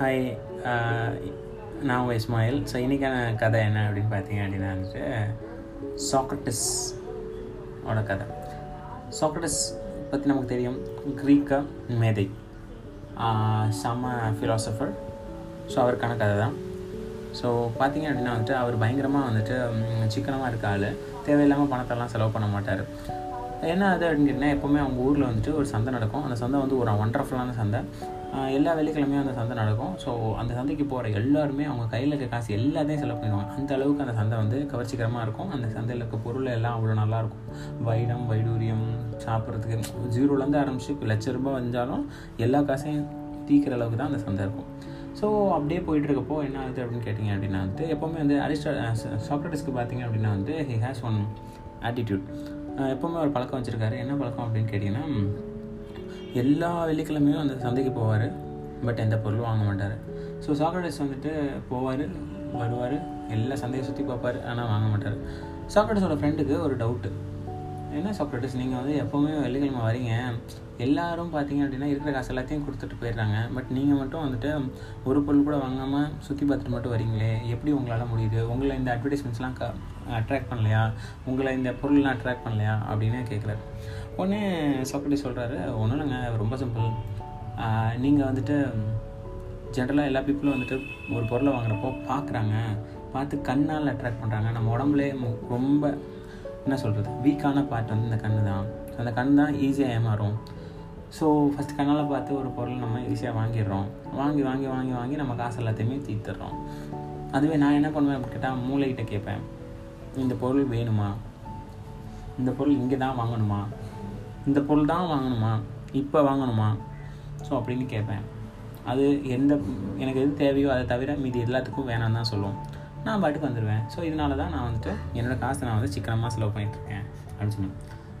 Hi நான் உங்கள் Ismail so இன்றைக்கான கதை என்ன அப்படின்னு பார்த்தீங்க அப்படின்னா வந்துட்டு சாக்ரட்டிஸ் ஓட கதை. சாக்ரட்டிஸ் பற்றி நமக்கு தெரியும். க்ரீக்க மேதை. சம ஃபிலாசபர் ஸோ அவருக்கான கதை தான். ஸோ பார்த்தீங்க அப்படின்னா வந்துட்டு அவர் பயங்கரமாக வந்துட்டு சிக்கனமாக இருக்க ஆள். தேவையில்லாமல் பணத்தெல்லாம் செலவு பண்ண மாட்டார். என்ன அது அப்படின்னு கேட்டிங்கன்னா எப்போவுமே அவங்க ஊரில் வந்துட்டு ஒரு சந்தை நடக்கும். அந்த சந்தை வந்து ஒரு ஒண்டர்ஃபுல்லான சந்தை. எல்லா வெள்ளிக்கிழமையும் அந்த சந்தை நடக்கும். ஸோ அந்த சந்தைக்கு போகிற எல்லாருமே அவங்க கையில் இருக்க காசு எல்லாத்தையும் செலவு பண்ணிடுவாங்க. அந்த அளவுக்கு அந்த சந்தை வந்து கவர்ச்சிகரமாக இருக்கும். அந்த சந்தையில் இருக்க பொருள் எல்லாம் அவ்வளோ நல்லாயிருக்கும் வைடம் வைடூரியம் சாப்பிட்றதுக்கு ஜீரோலேருந்து ஆரம்பிச்சு இப்போ லட்ச ரூபாய் வந்தாலும் எல்லா காசையும் தீக்கிற அளவுக்கு தான் அந்த சந்தை இருக்கும். ஸோ அப்படியே போயிட்டு இருக்கப்போ என்ன ஆகுது அப்படின்னு கேட்டிங்க அப்படின்னா வந்து எப்போவுமே வந்து அரிஸ்டா சாக்ரட்டிஸ்க்கு பார்த்தீங்க அப்படின்னா வந்து ஹி ஹேஸ் ஒன் ஆட்டிடியூட் எப்போவுமே ஒரு பழக்கம் வச்சுருக்காரு. என்ன பழக்கம் அப்படின்னு கேட்டிங்கன்னா எல்லா வெள்ளிக்கிழமையும் அந்த சந்தைக்கு போவார் பட் எந்த பொருளும் வாங்க மாட்டார். ஸோ சாக்ரட்டிஸ் வந்துட்டு போவார் வருவார் எல்லா சந்தையை சுற்றி பார்ப்பார் ஆனால் வாங்க மாட்டார். சாக்ரட்டிஸோட ஃப்ரெண்டுக்கு ஒரு டவுட்டு என்ன சாக்ரட்டிஸ் நீங்கள் வந்து எப்போவுமே வெள்ளிக்கிழமை வரீங்க. எல்லாரும் பார்த்தீங்க அப்படின்னா இருக்கிற காசு எல்லாத்தையும் கொடுத்துட்டு போயிடுறாங்க. பட் நீங்கள் மட்டும் வந்துட்டு ஒரு பொருள் கூட வாங்காமல் சுற்றி பார்த்துட்டு மட்டும் வரீங்களே. எப்படி உங்களால் முடியுது? உங்களை இந்த அட்வர்டைஸ்மெண்ட்ஸ்லாம் க அட்ராக்ட் பண்ணலையா? உங்களை இந்த பொருள்லாம் அட்ராக்ட் பண்ணலையா? அப்படின்னு கேட்குறாரு உடனே சாக்ரட்டிஸ் சொல்கிறாரு ஒன்றும் இல்லைங்க ரொம்ப சிம்பிள் நீங்கள் வந்துட்டு ஜென்ரலாக எல்லா பீப்புளும் வந்துட்டு ஒரு பொருளை வாங்குறப்போ பார்க்குறாங்க பார்த்து கண்ணால் அட்ராக்ட் பண்ணுறாங்க நம்ம உடம்புலே மு- ரொம்ப என்ன சொல்கிறது வீக்கான பார்ட் வந்து இந்த கண் தான் அந்த கண் தான் ஈஸியாக ஏமாறும். ஸோ ஃபஸ்ட் கண்ணால் பார்த்து ஒரு பொருள் நம்ம ஈஸியாக வாங்கிடுறோம். வாங்கி வாங்கி வாங்கி வாங்கி நம்ம காசு எல்லாத்தையுமே தீர்த்துடுறோம். அதுவே நான் என்ன பண்ணுவேன் அப்படின்னு கேட்டால் மூளைகிட்ட கேட்பேன். இந்த பொருள் வேணுமா? இந்த பொருள் இங்கே தான் வாங்கணுமா? இந்த பொருள் தான் வாங்கணுமா? இப்போ வாங்கணுமா? ஸோ அப்படின்னு கேட்பேன். அது எந்த எனக்கு எது தேவையோ அதை தவிர மீதி எல்லாத்துக்கும் வேணாம் தான் சொல்லுவோம் நான் பாட்டுக்கு வந்துடுவேன் ஸோ இதனால தான் நான் வந்துட்டு என்னோடய காசை நான் வந்து சிக்கனமாக செலவு பண்ணிகிட்ருக்கேன் அப்படின்னு சொன்னேன்.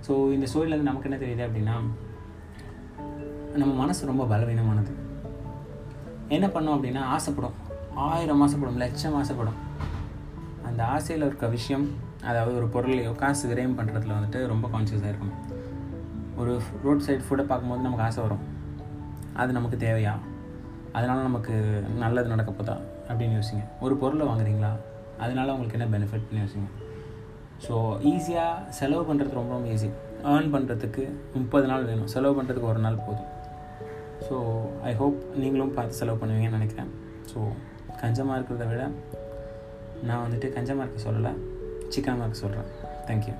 ஸோ இந்த ஸ்டோரியிலேருந்து நமக்கு என்ன தெரியுது அப்படின்னா நம்ம மனசு ரொம்ப பலவீனமானது. என்ன பண்ணோம் அப்படின்னா ஆசைப்படும். ஆயிரம் ஆசைப்படும் லட்சம் ஆசைப்படும். அந்த ஆசையில் இருக்க விஷயம் அதாவது ஒரு பொருளையோ காசு விரயம் பண்ணுறதுல வந்துட்டு ரொம்ப கான்சியஸாக இருக்கும் ஒரு ரோட் சைடு ஃபுட்டை பார்க்கும்போது நமக்கு ஆசை வரும். அது நமக்கு தேவையா? அதனால் நமக்கு நல்லது நடக்க போதா அப்படின்னு யோசிங்க. ஒரு பொருளை வாங்குறீங்களா? அதனால உங்களுக்கு என்ன பெனிஃபிட்னு யோசிங்க. ஸோ ஈஸியாக செலவு பண்ணுறது ரொம்ப ரொம்ப ஈஸி ஏர்ன் பண்ணுறதுக்கு முப்பது நாள் வேணும். செலவு பண்ணுறதுக்கு ஒரு நாள் போதும். ஸோ ஐ ஹோப் நீங்களும் பார்த்து செலவு பண்ணுவீங்கன்னு நினைக்கிறேன். ஸோ கஞ்சமாக இருக்கிறத விட நான் வந்துட்டு கஞ்சமாக இருக்க சொல்லலை சிக்கனமாக இருக்க சொல்கிறேன் தேங்க்யூ